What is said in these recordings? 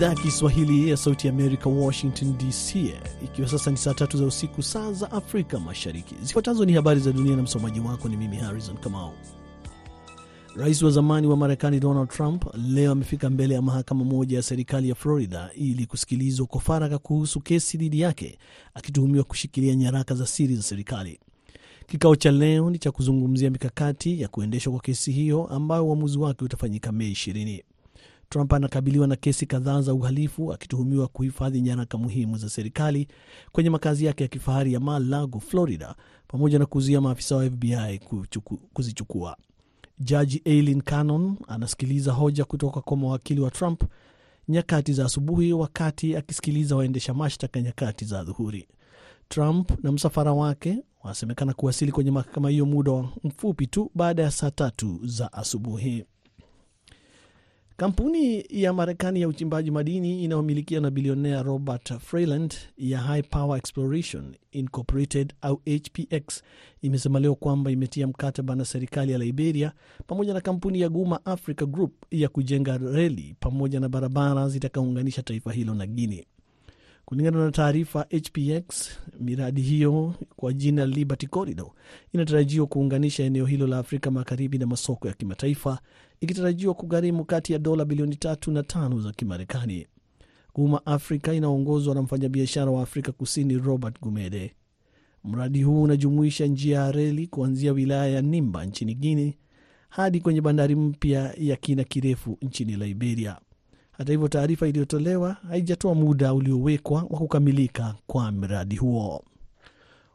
idhaa ya Kiswahili ya Sauti Amerika, Washington DC, ikiwa sasa ni saa tatu za usiku, saa za Afrika Mashariki. Zifuatazo ni habari za dunia na msomaji wako ni mimi Harrison Kamau. Rais wa zamani wa Marekani Donald Trump leo amefika mbele ya mahakama moja ya serikali ya Florida ili kusikilizwa kwa faragha kuhusu kesi dhidi yake, akituhumiwa kushikilia nyaraka za siri za serikali. Kikao cha leo ni cha kuzungumzia mikakati ya kuendeshwa kwa kesi hiyo ambayo uamuzi wake utafanyika Mei ishirini. Trump anakabiliwa na kesi kadhaa za uhalifu akituhumiwa kuhifadhi nyaraka muhimu za serikali kwenye makazi yake ya kifahari ya Mar-a-Lago, Florida, pamoja na kuzuia maafisa wa FBI kuzichukua. Jaji Eileen Cannon anasikiliza hoja kutoka kwa mawakili wa Trump nyakati za asubuhi, wakati akisikiliza waendesha mashtaka nyakati za dhuhuri. Trump na msafara wake wanasemekana kuwasili kwenye mahakama hiyo muda mfupi tu baada ya saa tatu za asubuhi. Kampuni ya Marekani ya uchimbaji madini inayomilikiwa na bilionea Robert Freeland ya High Power Exploration Incorporated au HPX imesema leo kwamba imetia mkataba na serikali ya Liberia pamoja na kampuni ya Guma Africa Group ya kujenga reli pamoja na barabara zitakaounganisha taifa hilo na Guinea. Kulingana na taarifa HPX, miradi hiyo kwa jina Liberty Corridor inatarajiwa kuunganisha eneo hilo la Afrika Magharibi na masoko ya kimataifa, ikitarajiwa kugharimu kati ya dola bilioni tatu na tano za Kimarekani. Guma Africa inaongozwa na mfanyabiashara wa Afrika Kusini Robert Gumede. Mradi huu unajumuisha njia ya reli kuanzia wilaya ya Nimba nchini Guinea hadi kwenye bandari mpya ya kina kirefu nchini Liberia. Hata hivyo, taarifa iliyotolewa haijatoa muda uliowekwa wa kukamilika kwa mradi huo.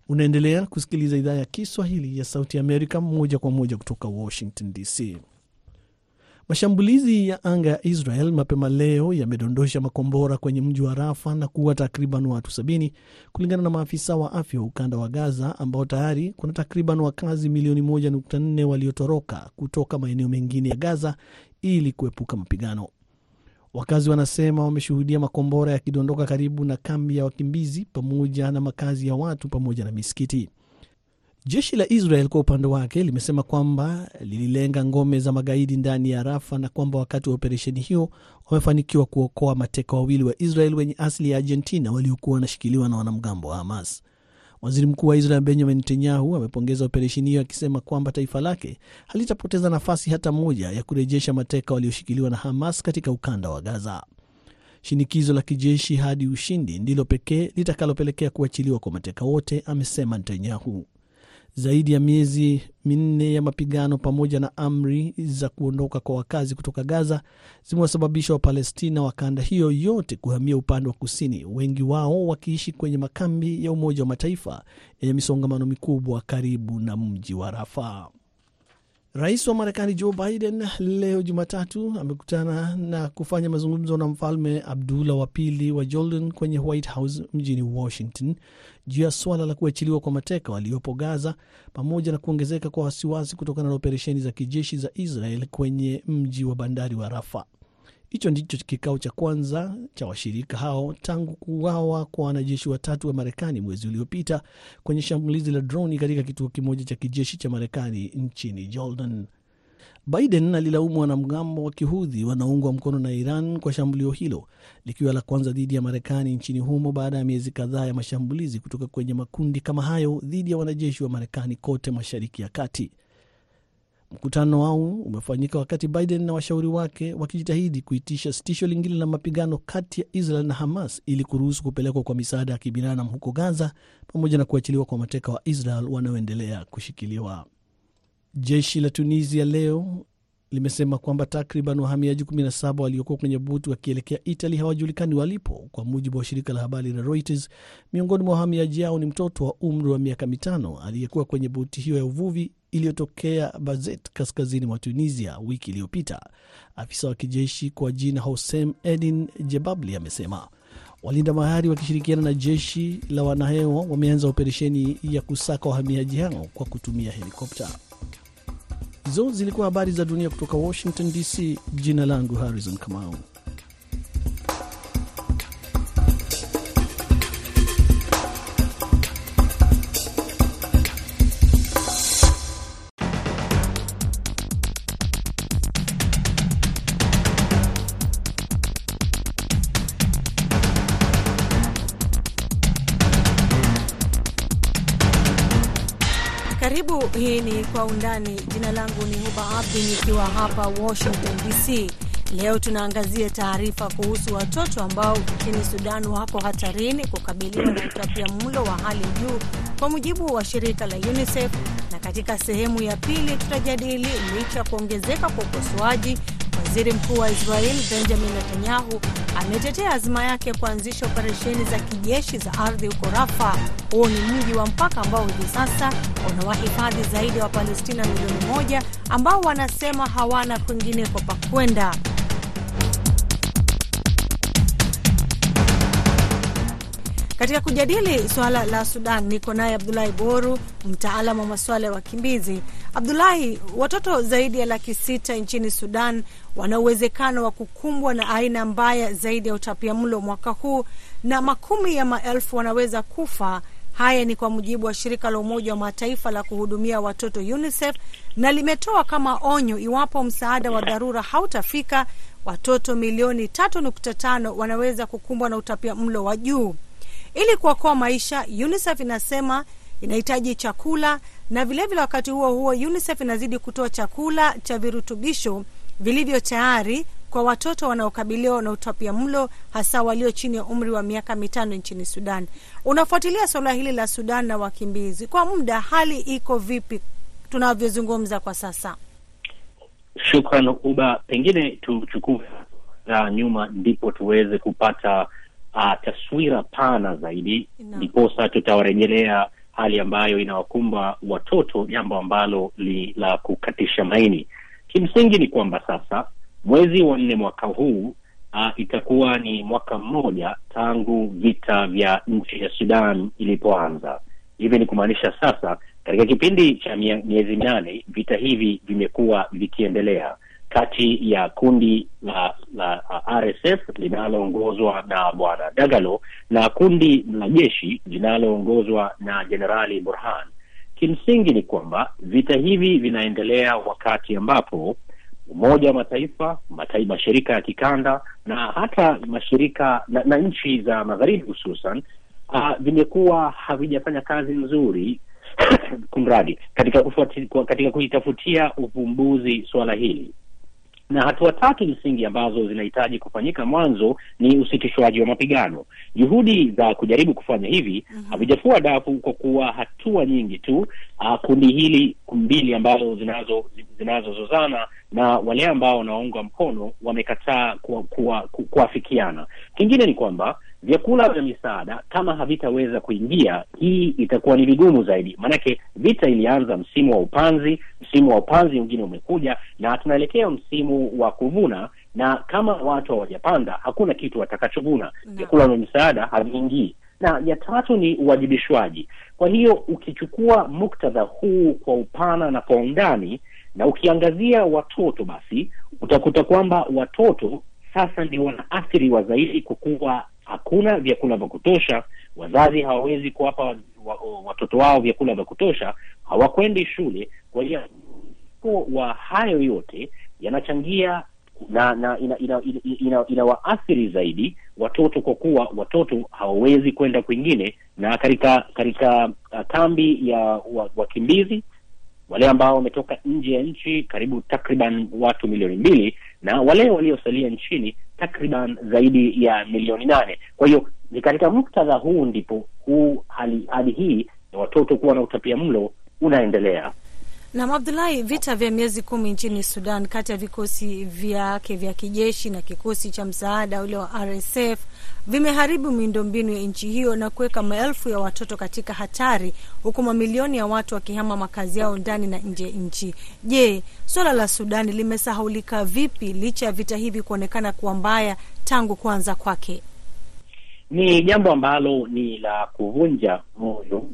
Unaendelea kusikiliza idhaa ya Kiswahili ya Sauti Amerika moja kwa moja kutoka Washington DC. Mashambulizi ya anga ya Israel mapema leo yamedondosha makombora kwenye mji wa Rafa na kuua takriban watu sabini kulingana na maafisa wa afya wa ukanda wa Gaza, ambao tayari kuna takriban wakazi milioni 1.4 waliotoroka kutoka maeneo mengine ya Gaza ili kuepuka mapigano. Wakazi wanasema wameshuhudia makombora yakidondoka karibu na kambi ya wakimbizi pamoja na makazi ya watu pamoja na misikiti. Jeshi la Israel kwa upande wake limesema kwamba lililenga ngome za magaidi ndani ya Rafa na kwamba wakati wa operesheni hiyo wamefanikiwa kuokoa mateka wawili wa Israel wenye asili ya Argentina waliokuwa wanashikiliwa na wanamgambo wa Hamas. Waziri mkuu wa Israel Benjamin Netanyahu amepongeza operesheni hiyo akisema kwamba taifa lake halitapoteza nafasi hata moja ya kurejesha mateka walioshikiliwa na Hamas katika ukanda wa Gaza. Shinikizo la kijeshi hadi ushindi ndilo pekee litakalopelekea kuachiliwa kwa mateka wote, amesema Netanyahu. Zaidi ya miezi minne ya mapigano pamoja na amri za kuondoka kwa wakazi kutoka Gaza zimewasababisha Wapalestina wa kanda hiyo yote kuhamia upande wa kusini, wengi wao wakiishi kwenye makambi ya Umoja wa Mataifa yenye misongamano mikubwa karibu na mji wa Rafa. Rais wa Marekani Joe Biden leo Jumatatu amekutana na kufanya mazungumzo na Mfalme Abdullah wa pili wa Jordan kwenye White House mjini Washington juu ya suala la kuachiliwa kwa mateka waliopo Gaza pamoja na kuongezeka kwa wasiwasi kutokana na operesheni za kijeshi za Israel kwenye mji wa bandari wa Rafa. Hicho ndicho kikao cha kwanza cha washirika hao tangu kuuawa kwa wanajeshi watatu wa Marekani mwezi uliopita kwenye shambulizi la droni katika kituo kimoja cha kijeshi cha Marekani nchini Jordan. Biden alilaumu wanamgambo wa kihudhi wanaoungwa mkono na Iran kwa shambulio hilo, likiwa la kwanza dhidi ya Marekani nchini humo baada ya miezi kadhaa ya mashambulizi kutoka kwenye makundi kama hayo dhidi ya wanajeshi wa Marekani kote Mashariki ya Kati. Mkutano wao umefanyika wakati Biden na washauri wake wakijitahidi kuitisha sitisho lingine la mapigano kati ya Israel na Hamas ili kuruhusu kupelekwa kwa misaada ya kibinadamu huko Gaza pamoja na kuachiliwa kwa mateka wa Israel wanaoendelea kushikiliwa. Jeshi la Tunisia leo limesema kwamba takriban wahamiaji 17 waliokuwa kwenye boti wakielekea Italy hawajulikani walipo, kwa mujibu wa shirika la habari la Reuters. Miongoni mwa wahamiaji hao ni mtoto wa umri wa miaka mitano aliyekuwa kwenye boti hiyo ya uvuvi iliyotokea Bazet, kaskazini mwa Tunisia wiki iliyopita. Afisa wa kijeshi kwa jina Hosem Edin Jebabli amesema walinda bahari wakishirikiana na jeshi la wanahewa wameanza operesheni ya kusaka wahamiaji hao kwa kutumia helikopta. Hizo zilikuwa habari za dunia kutoka Washington DC. Jina langu Harrison Kamau. Kwa Undani. Jina langu ni Huba Abdi nikiwa hapa Washington DC. Leo tunaangazia taarifa kuhusu watoto ambao nchini Sudan wako hatarini kukabiliwa na utapia mlo wa hali juu kwa mujibu wa shirika la UNICEF, na katika sehemu ya pili tutajadili licha kuongezeka kwa ukosoaji, waziri mkuu wa Israel Benjamin Netanyahu ametetea azima yake kuanzisha operesheni za kijeshi za ardhi huko Rafa. Huo ni mji wa mpaka ambao hivi sasa unawahifadhi zaidi ya wa Wapalestina milioni moja ambao wanasema hawana kwingineko pa kwenda. Katika kujadili suala la Sudan niko naye Abdulahi Boru, mtaalamu wa masuala ya wakimbizi. Abdulahi, watoto zaidi ya laki sita nchini Sudan wana uwezekano wa kukumbwa na aina mbaya zaidi ya utapiamlo mwaka huu na makumi ya maelfu wanaweza kufa. Haya ni kwa mujibu wa shirika la Umoja wa Mataifa la kuhudumia watoto UNICEF, na limetoa kama onyo, iwapo msaada wa dharura hautafika, watoto milioni tatu nukta tano wanaweza kukumbwa na utapia mlo wa juu. Ili kuokoa maisha, UNICEF inasema inahitaji chakula na vilevile vile, wakati huo huo UNICEF inazidi kutoa chakula cha virutubisho vilivyo tayari kwa watoto wanaokabiliwa na utapia mlo, hasa walio chini ya umri wa miaka mitano nchini Sudan. Unafuatilia suala hili la Sudan na wakimbizi kwa muda, hali iko vipi tunavyozungumza kwa sasa? Shukran Uba, pengine tuchukue za nyuma ndipo tuweze kupata Uh, taswira pana zaidi ndiposa tutawarejelea hali ambayo inawakumba watoto, jambo ambalo ni la kukatisha maini. Kimsingi ni kwamba sasa mwezi wa nne mwaka huu uh, itakuwa ni mwaka mmoja tangu vita vya nchi ya Sudan ilipoanza. Hivi ni kumaanisha sasa katika kipindi cha miezi minane vita hivi vimekuwa vikiendelea kati ya kundi la la RSF linaloongozwa na bwana Dagalo na kundi la jeshi linaloongozwa na Jenerali Burhan. Kimsingi ni kwamba vita hivi vinaendelea wakati ambapo Umoja wa Mataifa, mataifa, mashirika ya kikanda na hata mashirika na, na nchi za magharibi hususan uh, vimekuwa havijafanya kazi nzuri kumradi katika katika kuitafutia uvumbuzi suala hili na hatua tatu msingi ambazo zinahitaji kufanyika. Mwanzo ni usitishwaji wa mapigano. Juhudi za kujaribu kufanya hivi havijafua dafu kwa kuwa hatua nyingi tu uh, kundi hili mbili ambazo zinazo zinazozozana na wale ambao wanaunga mkono wamekataa kuafikiana. Kingine ni kwamba vyakula vya misaada kama havitaweza kuingia, hii itakuwa ni vigumu zaidi, maanake vita ilianza msimu wa upanzi. Msimu wa upanzi mwingine umekuja na tunaelekea msimu wa kuvuna, na kama watu hawajapanda hakuna kitu watakachovuna. Vyakula vya misaada haviingii. Na ya tatu ni uwajibishwaji. Kwa hiyo ukichukua muktadha huu kwa upana na kwa undani na ukiangazia watoto, basi utakuta kwamba watoto sasa ndio wanaathiriwa zaidi kwa kuwa hakuna vyakula vya kutosha. Wazazi hawawezi kuwapa watoto wao vyakula vya kutosha, hawakwendi shule. Kwa hiyo wa hayo yote yanachangia na na inawaathiri ina, ina, ina zaidi watoto kwa kuwa watoto hawawezi kwenda kwingine, na katika katika uh, kambi ya wakimbizi wale ambao wametoka nje ya nchi karibu takriban watu milioni mbili na wale waliosalia nchini takriban zaidi ya milioni nane. Kwa hiyo ni katika muktadha huu ndipo huu hali, hadi hii ya watoto kuwa na utapia mlo unaendelea. Nam Abdulahi, vita vya miezi kumi nchini Sudan kati ya vikosi vyake vya kijeshi na kikosi cha msaada ule wa RSF vimeharibu miundombinu ya nchi hiyo na kuweka maelfu ya watoto katika hatari, huku mamilioni ya watu wakihama makazi yao ndani na nje ya nchi. Je, suala la Sudani limesahaulika vipi licha ya vita hivi kuonekana kuwa mbaya tangu kuanza kwake? Ni jambo ambalo ni la kuvunja moyo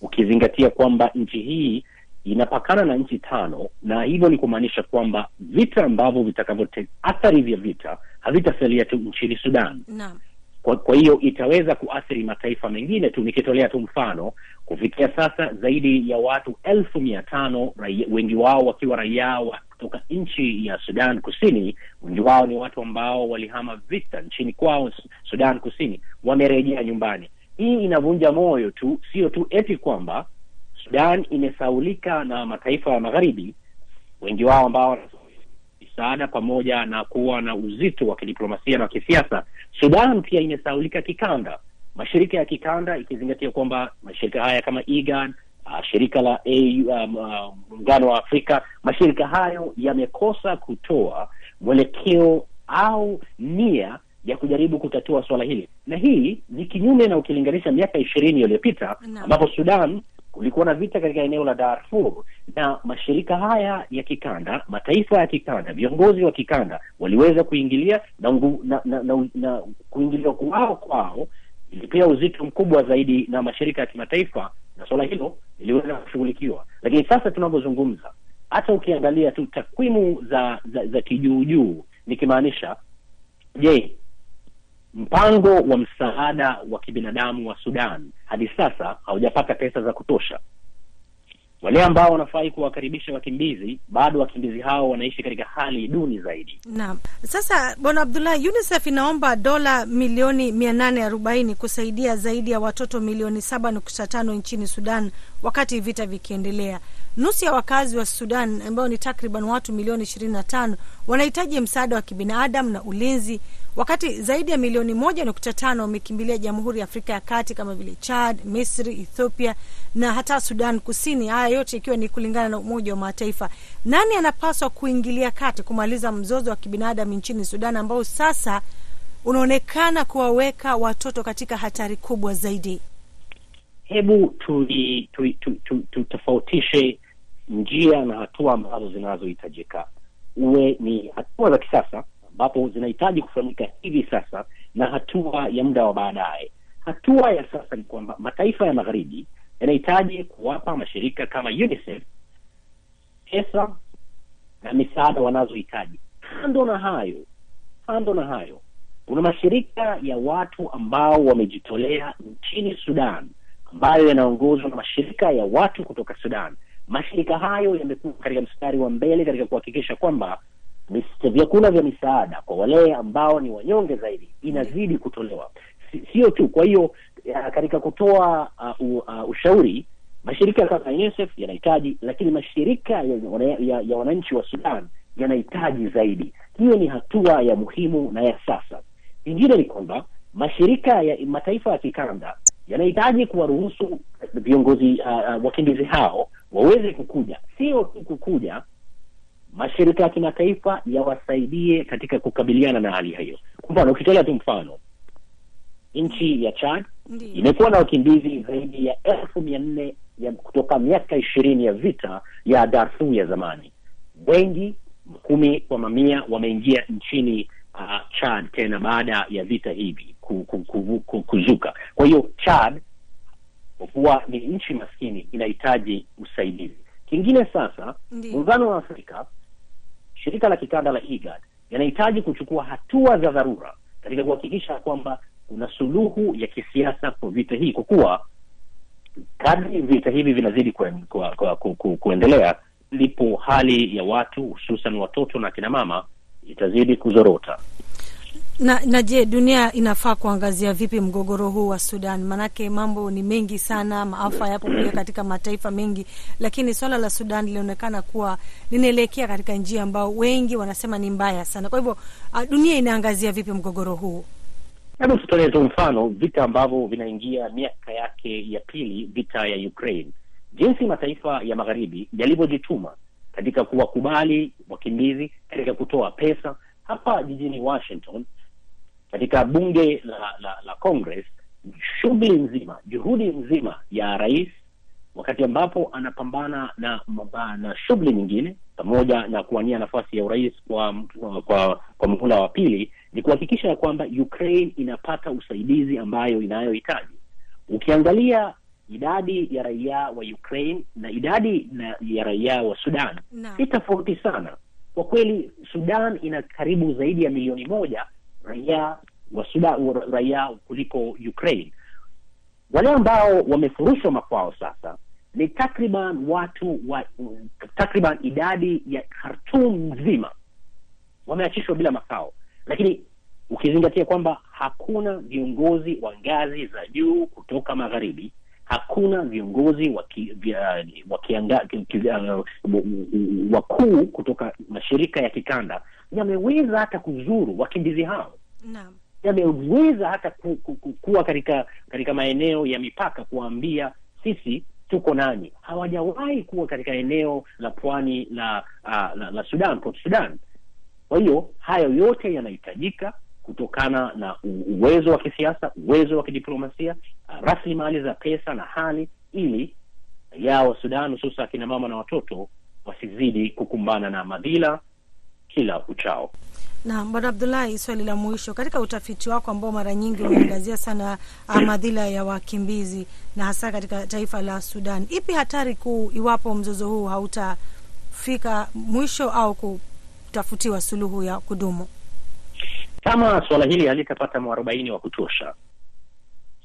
ukizingatia kwamba nchi hii inapakana na nchi tano, na hivyo ni kumaanisha kwamba vita ambavyo vitakavyote athari vya vita havitasalia tu nchini Sudan. Naam. Kwa, kwa hiyo itaweza kuathiri mataifa mengine tu. Nikitolea tu mfano, kufikia sasa zaidi ya watu elfu mia tano wengi wao wakiwa raia wa kutoka nchi ya Sudan Kusini. Wengi wao ni watu ambao walihama vita nchini kwao Sudan Kusini, wamerejea nyumbani. Hii inavunja moyo tu, sio tu eti kwamba Sudan imesaulika na mataifa ya magharibi, wengi wao ambao misaada pamoja na kuwa na uzito wa kidiplomasia na kisiasa. Sudan pia imesaulika kikanda, mashirika ya kikanda, ikizingatia kwamba mashirika haya kama IGAD, uh, shirika la muungano um, uh, wa Afrika, mashirika hayo yamekosa kutoa mwelekeo au nia ya kujaribu kutatua swala hili, na hii ni kinyume na ukilinganisha miaka ishirini iliyopita ambapo Sudan kulikuwa na vita katika eneo la Darfur na mashirika haya ya kikanda, mataifa ya kikanda, viongozi wa kikanda waliweza kuingilia na, ungu, na, na, na, na kuingilia kwao kwao ilipea uzito mkubwa zaidi na mashirika ya kimataifa, na swala hilo liliweza kushughulikiwa. Lakini sasa tunavyozungumza, hata ukiangalia tu takwimu za za, za kijuujuu, nikimaanisha je, mpango wa msaada wa kibinadamu wa Sudan hadi sasa haujapata pesa za kutosha. Wale ambao wanafai kuwakaribisha wakimbizi, bado wakimbizi hao wanaishi katika hali duni zaidi. Naam. Sasa Bwana Abdullah, UNICEF inaomba dola milioni mia nane arobaini kusaidia zaidi ya watoto milioni saba nukta tano nchini Sudan wakati vita vikiendelea. Nusu ya wakazi wa Sudan ambao ni takriban watu milioni ishirini na tano wanahitaji msaada wa kibinadamu na ulinzi, wakati zaidi ya milioni moja nukta tano wamekimbilia Jamhuri ya Afrika ya Kati kama vile Chad, Misri, Ethiopia na hata Sudan Kusini. Haya yote ikiwa ni kulingana na Umoja wa Mataifa. Nani anapaswa kuingilia kati kumaliza mzozo wa kibinadamu nchini Sudan ambao sasa unaonekana kuwaweka watoto katika hatari kubwa zaidi? Hebu tutofautishe tu, tu, tu, njia na hatua ambazo zinazohitajika, uwe ni hatua za kisasa ambapo zinahitaji kufanyika hivi sasa na hatua ya muda wa baadaye. Hatua ya sasa ni kwamba mataifa ya magharibi yanahitaji kuwapa mashirika kama UNICEF pesa na misaada wanazohitaji. Kando na hayo, kando na hayo, kuna mashirika ya watu ambao wamejitolea nchini Sudan ambayo yanaongozwa na mashirika ya watu kutoka Sudan. Mashirika hayo yamekuwa katika mstari wa mbele katika kuhakikisha kwamba vyakula vya misaada kwa wale ambao ni wanyonge zaidi inazidi kutolewa, sio tu. Kwa hiyo katika kutoa uh, uh, ushauri mashirika kama UNICEF yanahitaji, lakini mashirika ya, ya, ya wananchi wa Sudan yanahitaji zaidi. Hiyo ni hatua ya muhimu na ya sasa. Ingine ni kwamba mashirika ya mataifa ya kikanda yanahitaji kuwaruhusu viongozi uh, uh, wakimbizi hao waweze kukuja, sio tu kukuja mashirika ya kimataifa yawasaidie katika kukabiliana na hali hiyo. Kwa mfano, ukitolea tu mfano, nchi ya Chad imekuwa na wakimbizi zaidi ya elfu mia nne ya kutoka miaka ishirini ya vita ya Darfur ya zamani. Wengi kumi kwa mamia wameingia nchini uh, Chad tena baada ya vita hivi ku, ku, ku, ku, kuzuka. Kwa hiyo Chad kwa kuwa ni nchi maskini inahitaji usaidizi. Kingine sasa, muungano wa Afrika, shirika la kikanda la IGAD yanahitaji kuchukua hatua za dharura katika kuhakikisha kwamba kuna suluhu ya kisiasa kwa vita hii, kwa kuwa kadri vita hivi vinazidi kwen, kwa, kwa, ku, ku, kuendelea, ndipo hali ya watu hususan watoto na kina mama itazidi kuzorota. Na, na je, dunia inafaa kuangazia vipi mgogoro huu wa Sudan? Maanake mambo ni mengi sana, maafa yapo pia katika mataifa mengi, lakini swala la Sudan linaonekana kuwa linaelekea katika njia ambao wengi wanasema ni mbaya sana. Kwa hivyo dunia inaangazia vipi mgogoro huu? Hebu tutolee tu mfano vita ambavyo vinaingia miaka yake ya pili, vita ya Ukraine, jinsi mataifa ya magharibi yalivyojituma katika kuwakubali wakimbizi, katika kutoa pesa. Hapa jijini Washington katika bunge la la, la Congress, shughuli nzima, juhudi nzima ya rais wakati ambapo anapambana na na shughuli nyingine pamoja na kuwania nafasi ya urais kwa kwa kwa muhula wa pili ni kuhakikisha kwamba Ukraine inapata usaidizi ambayo inayohitaji. Ukiangalia idadi ya raia wa Ukraine na idadi na ya raia wa Sudan si tofauti sana. Kwa kweli, Sudan ina karibu zaidi ya milioni moja raia wa Sudan, raia kuliko Ukraine. Wale ambao wamefurushwa makwao sasa ni takriban watu wa takriban idadi ya Khartoum nzima wameachishwa bila makao, lakini ukizingatia kwamba hakuna viongozi wa ngazi za juu kutoka magharibi, hakuna viongozi wakuu kutoka mashirika ya kikanda yameweza hata kuzuru wakimbizi hao yameweza hata ku, ku, ku, kuwa katika katika maeneo ya mipaka kuwaambia sisi tuko nanyi. Hawajawahi kuwa katika eneo la pwani la, uh, la la Sudan, Port Sudan. Kwa hiyo hayo yote yanahitajika kutokana na uwezo wa kisiasa, uwezo wa kidiplomasia, rasilimali za pesa na hali, ili raia wa Sudan hususa akina mama na watoto wasizidi kukumbana na madhila kila uchao. Naam, Bwana Abdullahi, swali la mwisho, katika utafiti wako ambao mara nyingi umeangazia sana madhila ya wakimbizi na hasa katika taifa la Sudan, ipi hatari kuu iwapo mzozo huu hautafika mwisho au kutafutiwa suluhu ya kudumu? Kama suala hili halitapata mwarobaini wa kutosha,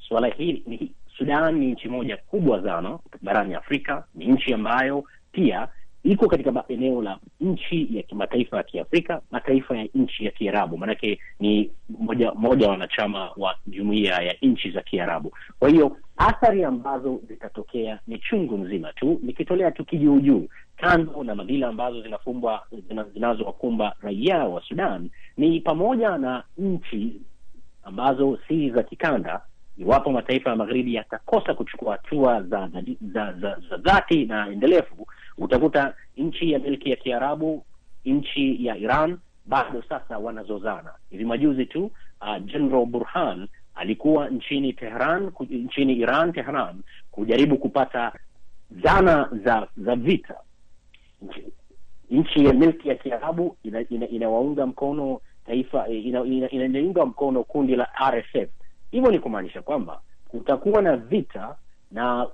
suala hili ni Sudan ni nchi moja kubwa sana barani Afrika, ni nchi ambayo pia iko katika eneo la nchi ya kimataifa ya Kiafrika, mataifa ya nchi ya Kiarabu, maanake ni moja moja wanachama wa jumuiya ya nchi za Kiarabu. Kwa hiyo athari ambazo zitatokea ni chungu nzima tu, nikitolea tu kijuujuu, kando na madhila ambazo zinafumbwa zinazowakumba raia wa Sudan, ni pamoja na nchi ambazo si za kikanda Iwapo mataifa ya magharibi yatakosa kuchukua hatua za za za za dhati na endelevu, utakuta nchi ya milki ya Kiarabu, nchi ya Iran bado sasa wanazozana. Hivi majuzi tu uh, General Burhan alikuwa nchini Tehran, nchini Iran Tehran, kujaribu kupata zana za za vita. Nchi ya milki ya Kiarabu inawaunga ina, ina mkono taifa inaunga ina, ina mkono kundi la RSF hivyo ni kumaanisha kwamba kutakuwa na vita na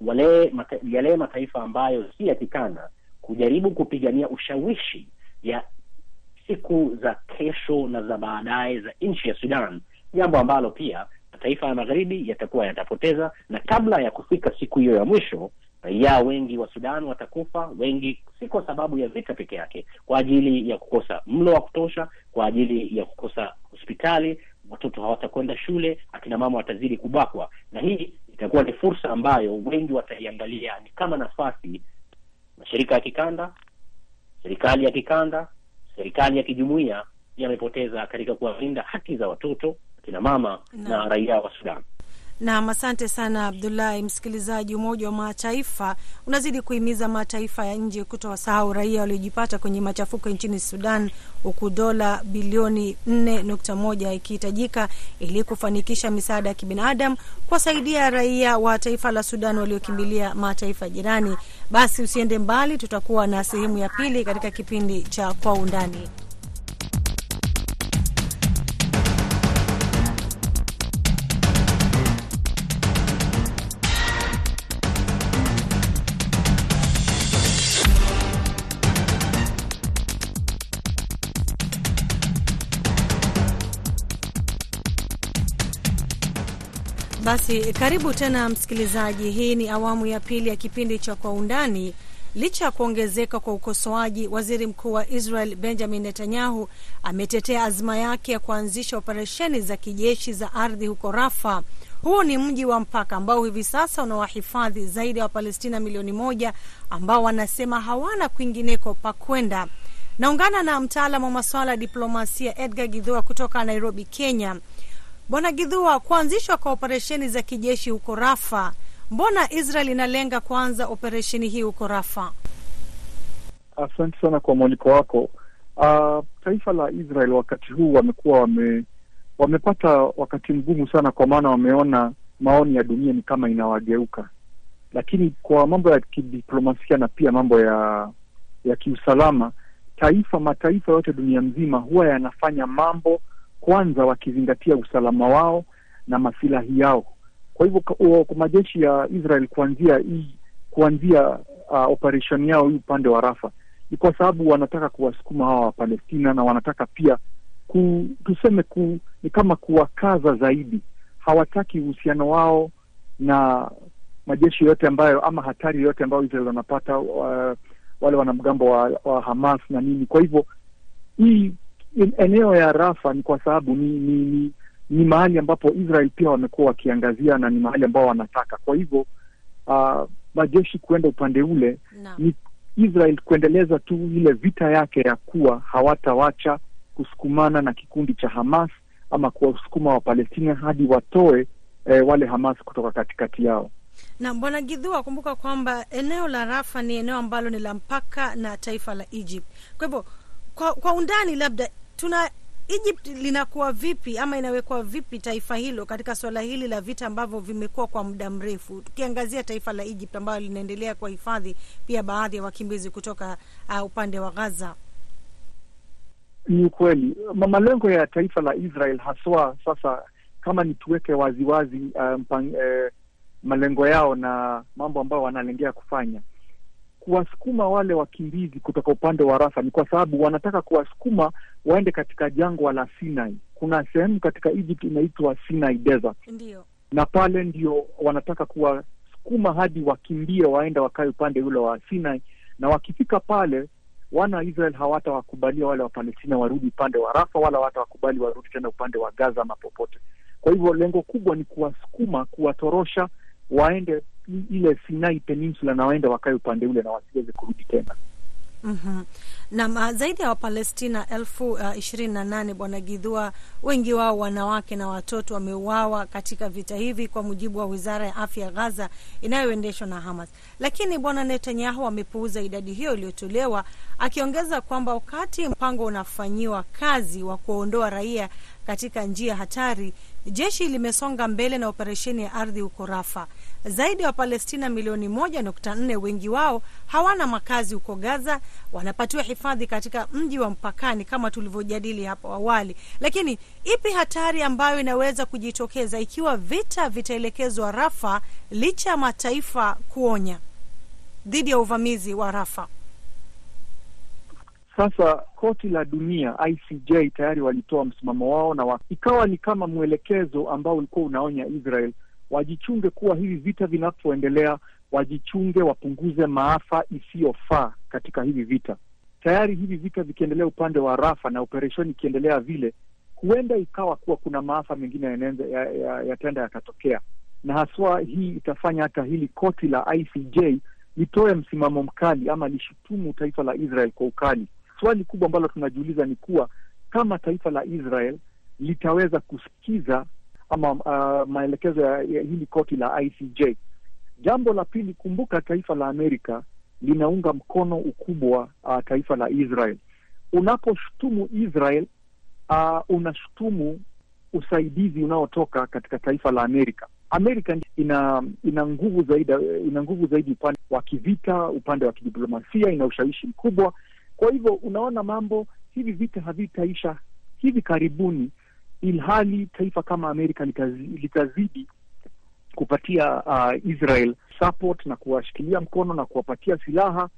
wale mata, mataifa ambayo si ya kikanda kujaribu kupigania ushawishi ya siku za kesho na za baadaye za nchi ya Sudan, jambo ambalo pia mataifa ya magharibi yatakuwa yatapoteza, na kabla ya kufika siku hiyo ya mwisho, raia wengi wa Sudan watakufa, wengi si kwa sababu ya vita peke yake, kwa ajili ya kukosa mlo wa kutosha, kwa ajili ya kukosa hospitali watoto hawatakwenda shule, akina mama watazidi kubakwa, na hii itakuwa ni fursa ambayo wengi wataiangalia ni kama nafasi. Mashirika ya kikanda, serikali ya kikanda, serikali ya kijumuiya yamepoteza katika kuwalinda haki za watoto, akina mama na, na raia wa Sudan. Nam, asante sana Abdullahi. Msikilizaji, Umoja wa Mataifa unazidi kuhimiza mataifa ya nje kutowasahau raia waliojipata kwenye machafuko nchini Sudan, huku dola bilioni 4.1 ikihitajika ili kufanikisha misaada ya kibinadamu kuwasaidia raia wa taifa la Sudan waliokimbilia mataifa jirani. Basi usiende mbali, tutakuwa na sehemu ya pili katika kipindi cha Kwa Undani. Basi karibu tena msikilizaji, hii ni awamu ya pili ya kipindi cha Kwa Undani. Licha ya kuongezeka kwa ukosoaji, waziri mkuu wa Israel Benjamin Netanyahu ametetea azma yake ya kuanzisha operesheni za kijeshi za ardhi huko Rafa. Huo ni mji wa mpaka ambao hivi sasa unawahifadhi zaidi ya wa Wapalestina milioni moja ambao wanasema hawana kwingineko pa kwenda. Naungana na mtaalamu wa masuala ya diplomasia Edgar Gidhua kutoka Nairobi, Kenya. Bwana Gidhua, kuanzishwa kwa operesheni za kijeshi huko Rafa, mbona Israel inalenga kuanza operesheni hii huko Rafa? Asante sana kwa mwaliko wako. Uh, taifa la Israel wakati huu wamekuwa wame, wamepata wakati mgumu sana, kwa maana wameona maoni ya dunia ni kama inawageuka, lakini kwa mambo ya kidiplomasia na pia mambo ya ya kiusalama, taifa mataifa yote dunia mzima huwa yanafanya mambo kwanza wakizingatia usalama wao na masilahi yao. Kwa hivyo kwa majeshi ya Israel kuanzia kuanzia uh, operation yao hii upande wa Rafa ni kwa sababu wanataka kuwasukuma hawa Wapalestina na wanataka pia ku, tuseme ku, ni kama kuwakaza zaidi. Hawataki uhusiano wao na majeshi yote ambayo ama hatari yote ambayo Israel wanapata uh, wale wanamgambo wa, wa Hamas na nini. Kwa hivyo hii eneo ya Rafa ni kwa sababu ni ni, ni, ni mahali ambapo Israel pia wamekuwa wakiangazia na ni mahali ambao wanataka. Kwa hivyo uh, majeshi kuenda upande ule Naam. ni Israel kuendeleza tu ile vita yake ya kuwa hawatawacha kusukumana na kikundi cha Hamas ama kuwasukuma Wapalestina hadi watoe eh, wale Hamas kutoka katikati yao. na Bwana Gidhua, kumbuka kwamba eneo la Rafa ni eneo ambalo ni la mpaka na taifa la Egypt. Kwa hivyo kwa, kwa undani labda tuna Egypt linakuwa vipi ama inawekwa vipi taifa hilo katika suala hili la vita ambavyo vimekuwa kwa muda mrefu, tukiangazia taifa la Egypt ambalo linaendelea kuwahifadhi pia baadhi ya wakimbizi kutoka uh, upande wa Gaza. Ni ukweli malengo ya taifa la Israel haswa sasa, kama ni tuweke waziwazi uh, mpang, uh, malengo yao na mambo ambayo wanalengea kufanya, kuwasukuma wale wakimbizi kutoka upande wa Rafa ni kwa sababu wanataka kuwasukuma waende katika jangwa la Sinai. Kuna sehemu katika Egypt inaitwa Sinai Desert, Ndio. na pale ndio wanataka kuwasukuma hadi wakimbie waende wakae upande ule wa Sinai, na wakifika pale wana wa Israel hawatawakubalia wale Wapalestina warudi upande wa Rafa, wala hawatawakubali warudi tena upande wa Gaza ama popote. Kwa hivyo lengo kubwa ni kuwasukuma, kuwatorosha waende ile Sinai Peninsula na waende wakae upande ule na wasiweze kurudi tena. Mm -hmm. Na zaidi ya Wapalestina elfu uh, ishirini na nane Bwana Gidhua, wengi wao wanawake na watoto wameuawa katika vita hivi, kwa mujibu wa wizara ya afya ya Gaza inayoendeshwa na Hamas. Lakini Bwana Netanyahu amepuuza idadi hiyo iliyotolewa, akiongeza kwamba wakati mpango unafanyiwa kazi wa kuondoa raia katika njia hatari, jeshi limesonga mbele na operesheni ya ardhi huko Rafa. Zaidi ya Wapalestina milioni moja nukta nne, wengi wao hawana makazi huko Gaza, wanapatiwa hifadhi katika mji wa mpakani kama tulivyojadili hapo awali. Lakini ipi hatari ambayo inaweza kujitokeza ikiwa vita vitaelekezwa Rafa licha ya mataifa kuonya dhidi ya uvamizi wa Rafa? Sasa koti la dunia ICJ tayari walitoa msimamo wao na wa, ikawa ni kama mwelekezo ambao ulikuwa unaonya Israel wajichunge kuwa hivi vita vinapoendelea, wajichunge, wapunguze maafa isiyofaa katika hivi vita. Tayari hivi vita vikiendelea upande wa Rafa na operesheni ikiendelea vile, huenda ikawa kuwa kuna maafa mengine yanaenza- ya- ya- yataenda yakatokea, na haswa hii itafanya hata hili koti la ICJ litoe msimamo mkali ama lishutumu taifa la Israel kwa ukali. Swali kubwa ambalo tunajiuliza ni kuwa kama taifa la Israel litaweza kusikiza ama uh, maelekezo ya, ya hili koti la ICJ. Jambo la pili, kumbuka taifa la Amerika linaunga mkono ukubwa uh, taifa la Israel. Unaposhutumu Israel uh, unashutumu usaidizi unaotoka katika taifa la Amerika. Amerika ina ina nguvu zaidi, ina nguvu zaidi upande wa kivita, upande wa kidiplomasia, ina ushawishi mkubwa. Kwa hivyo unaona mambo hivi, vita havitaisha hivi karibuni, ilhali taifa kama Amerika litazidi kupatia uh, Israel support na kuwashikilia mkono na kuwapatia silaha,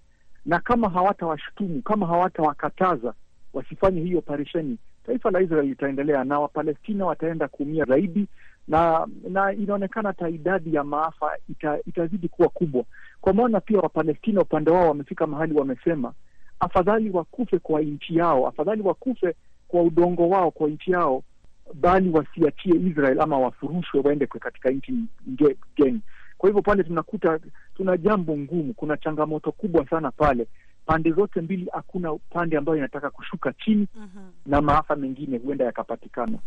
na kama hawatawashutumu, kama hawatawakataza wasifanye hii operesheni, taifa la Israel litaendelea na Wapalestina wataenda kuumia zaidi, na na inaonekana hata idadi ya maafa ita, itazidi kuwa kubwa, kwa maana pia Wapalestina upande wao wamefika mahali wamesema afadhali wakufe kwa nchi yao, afadhali wakufe kwa udongo wao, kwa nchi yao, bali wasiachie Israel ama wafurushwe waende katika nchi geni. Kwa hivyo pale tunakuta tuna jambo ngumu, kuna changamoto kubwa sana pale. Pande zote mbili, hakuna pande ambayo inataka kushuka chini, Mhm. na maafa mengine huenda yakapatikana.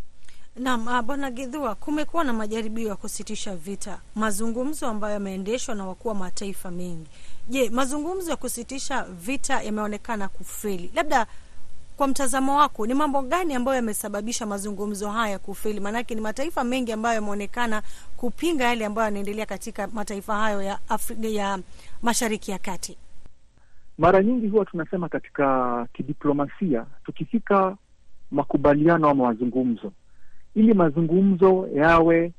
Naam, ah, Bwana Gidhua, kumekuwa na majaribio ya kusitisha vita, mazungumzo ambayo yameendeshwa na wakuu wa mataifa mengi. Je, mazungumzo ya kusitisha vita yameonekana kufeli? Labda kwa mtazamo wako, ni mambo gani ambayo yamesababisha mazungumzo haya kufeli? Maanake ni mataifa mengi ambayo yameonekana kupinga yale ambayo yanaendelea katika mataifa hayo ya Afri ya Mashariki ya Kati. Mara nyingi huwa tunasema katika kidiplomasia, tukifika makubaliano ama mazungumzo, ili mazungumzo yawe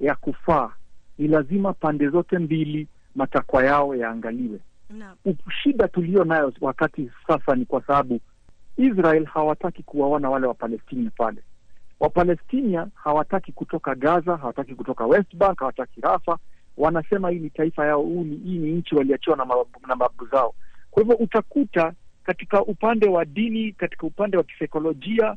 ya kufaa, ni lazima pande zote mbili matakwa yao yaangaliwe. Shida tuliyo nayo wakati sasa ni kwa sababu Israel hawataki kuwaona wale Wapalestina pale. Wapalestina hawataki kutoka Gaza, hawataki kutoka West Bank, hawataki Rafa. Wanasema hii ni taifa yao, hii ni nchi waliachiwa na mababu, na mababu zao. Kwa hivyo utakuta katika upande wa dini, katika upande wa kisaikolojia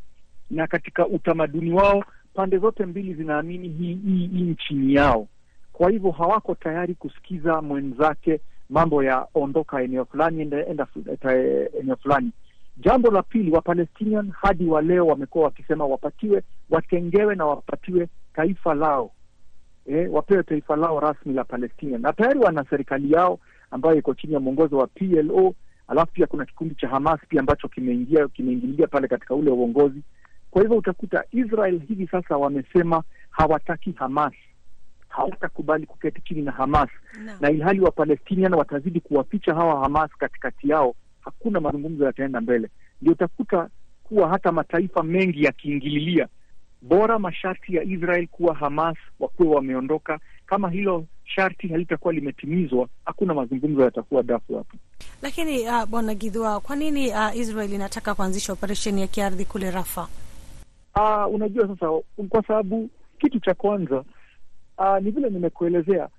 na katika utamaduni wao, pande zote mbili zinaamini hii hii nchi ni yao, kwa hivyo hawako tayari kusikiza mwenzake mambo ya ondoka eneo fulani enda eneo fulani. Jambo la pili, Wapalestinian hadi wa leo wamekuwa wakisema wapatiwe, watengewe na wapatiwe taifa lao eh, wapewe taifa lao rasmi la Palestina, na tayari wana serikali yao ambayo iko chini ya mwongozo wa PLO. Alafu pia kuna kikundi cha Hamas pia ambacho kimeingia kimeingilia pale katika ule uongozi. Kwa hivyo utakuta Israel hivi sasa wamesema hawataki Hamas, hawatakubali kuketi chini na Hamas No. na ilhali Wapalestinian watazidi kuwaficha hawa Hamas katikati yao, hakuna mazungumzo yataenda mbele. Ndio utakuta kuwa hata mataifa mengi yakiingililia, bora masharti ya Israel kuwa Hamas wakuwe wameondoka. Kama hilo sharti halitakuwa limetimizwa, hakuna mazungumzo yatakuwa dafu hapo. Lakini uh, bwana Gidhua, kwa nini uh, Israel inataka kuanzisha operesheni ya kiardhi kule Rafa? Uh, unajua sasa, kwa sababu kitu cha kwanza uh, ni vile nimekuelezea,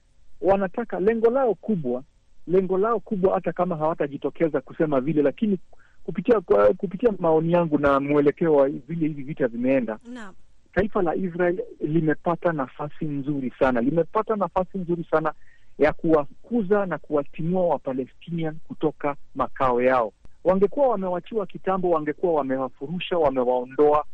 wanataka lengo lao kubwa, lengo lao kubwa, hata kama hawatajitokeza kusema vile, lakini kupitia kwa, kupitia maoni yangu na mwelekeo wa vile hivi vita vimeenda, no. taifa la Israel limepata nafasi nzuri sana, limepata nafasi nzuri sana ya kuwakuza na kuwatimua Wapalestinian kutoka makao yao. Wangekuwa wamewachiwa kitambo, wangekuwa wamewafurusha, wamewaondoa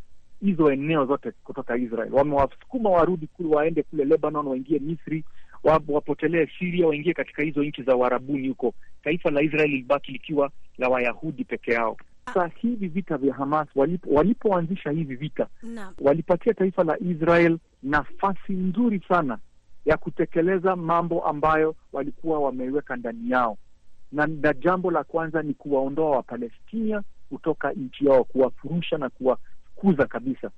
hizo eneo zote kutoka Israel, wamewasukuma warudi kule, waende kule Lebanon, waingie Misri, wapotelee Siria waingie katika hizo nchi za Uarabuni huko. Taifa la Israel ilibaki likiwa la Wayahudi peke yao. Sasa hivi vita vya Hamas walipo, walipoanzisha hivi vita na, walipatia taifa la Israel nafasi nzuri sana ya kutekeleza mambo ambayo walikuwa wameiweka ndani yao, na, na jambo la kwanza ni kuwaondoa Wapalestina kutoka nchi yao, kuwafurusha na kuwafukuza kabisa.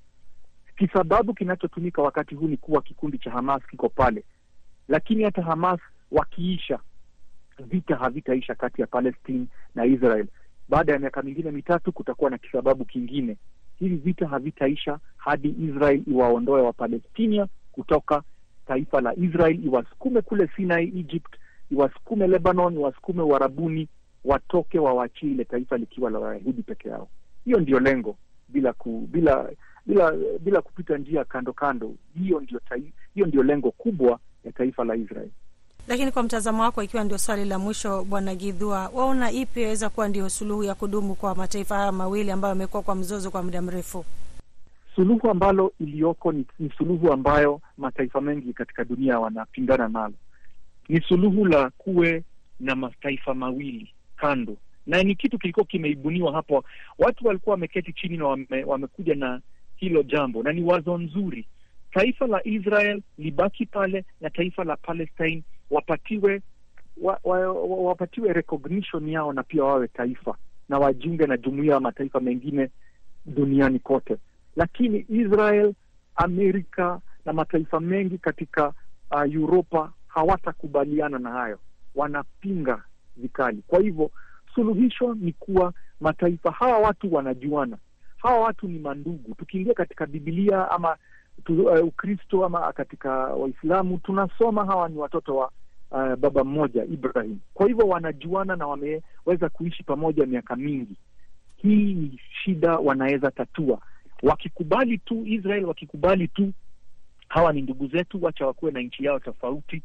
Kisababu kinachotumika wakati huu ni kuwa kikundi cha Hamas kiko pale, lakini hata Hamas wakiisha, vita havitaisha kati ya Palestine na Israel. Baada ya miaka mingine mitatu kutakuwa na kisababu kingine. Hivi vita havitaisha hadi Israel iwaondoe Wapalestinia kutoka taifa la Israel, iwasukume kule Sinai, Egypt, iwasukume Lebanon, iwasukume Uarabuni, watoke wawachie ile taifa likiwa la Wayahudi peke yao. Hiyo ndio lengo, bila ku, bila bila bila kupita njia kando kando. Hiyo ndio hiyo ndio lengo kubwa ya taifa la Israel. Lakini kwa mtazamo wako, ikiwa ndio swali la mwisho, bwana Gidhua, waona ipi yaweza kuwa ndio suluhu ya kudumu kwa mataifa haya mawili ambayo yamekuwa kwa mzozo kwa muda mrefu? Suluhu ambalo iliyoko ni, ni suluhu ambayo mataifa mengi katika dunia wanapingana nalo. Ni suluhu la kuwe na mataifa mawili kando, na ni kitu kilikuwa kimeibuniwa hapo. Watu walikuwa wameketi chini na wame, wamekuja na hilo jambo, na ni wazo nzuri. Taifa la Israel libaki pale na taifa la Palestine wapatiwe wa, wa, wa, wapatiwe recognition yao na pia wawe taifa na wajiunge na jumuiya ya mataifa mengine duniani kote lakini Israel, Amerika na mataifa mengi katika uh, Uropa hawatakubaliana na hayo, wanapinga vikali. Kwa hivyo suluhisho ni kuwa mataifa hawa watu wanajuana, hawa watu ni mandugu. Tukiingia katika Bibilia ama tu, uh, Ukristo ama katika Waislamu tunasoma hawa ni watoto wa uh, baba mmoja Ibrahim. Kwa hivyo wanajuana na wameweza kuishi pamoja miaka mingi. Hii ni shida wanaweza tatua wakikubali tu Israel, wakikubali tu hawa ni ndugu zetu, wacha wakuwe na nchi yao tofauti,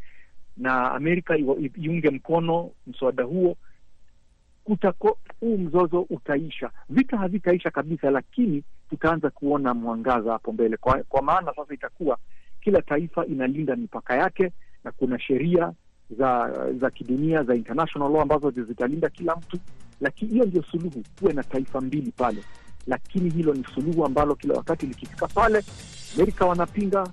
na Amerika iunge mkono mswada huo, utako huu mzozo utaisha. Vita havitaisha kabisa, lakini tutaanza kuona mwangaza hapo mbele, kwa, kwa maana sasa itakuwa kila taifa inalinda mipaka yake na kuna sheria za za kidunia za international law ambazo zitalinda kila mtu, lakini hiyo ndio suluhu, kuwe na taifa mbili pale. Lakini hilo ni suluhu ambalo kila wakati likifika pale, Amerika wanapinga,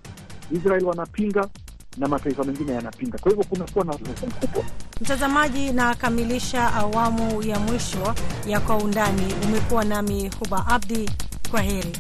Israel wanapinga na mataifa mengine yanapinga. Kwa hivyo kunakuwa na mzozo mkubwa. Mtazamaji, nakamilisha awamu ya mwisho ya Kwa Undani. Umekuwa nami Huba Abdi, kwa heri.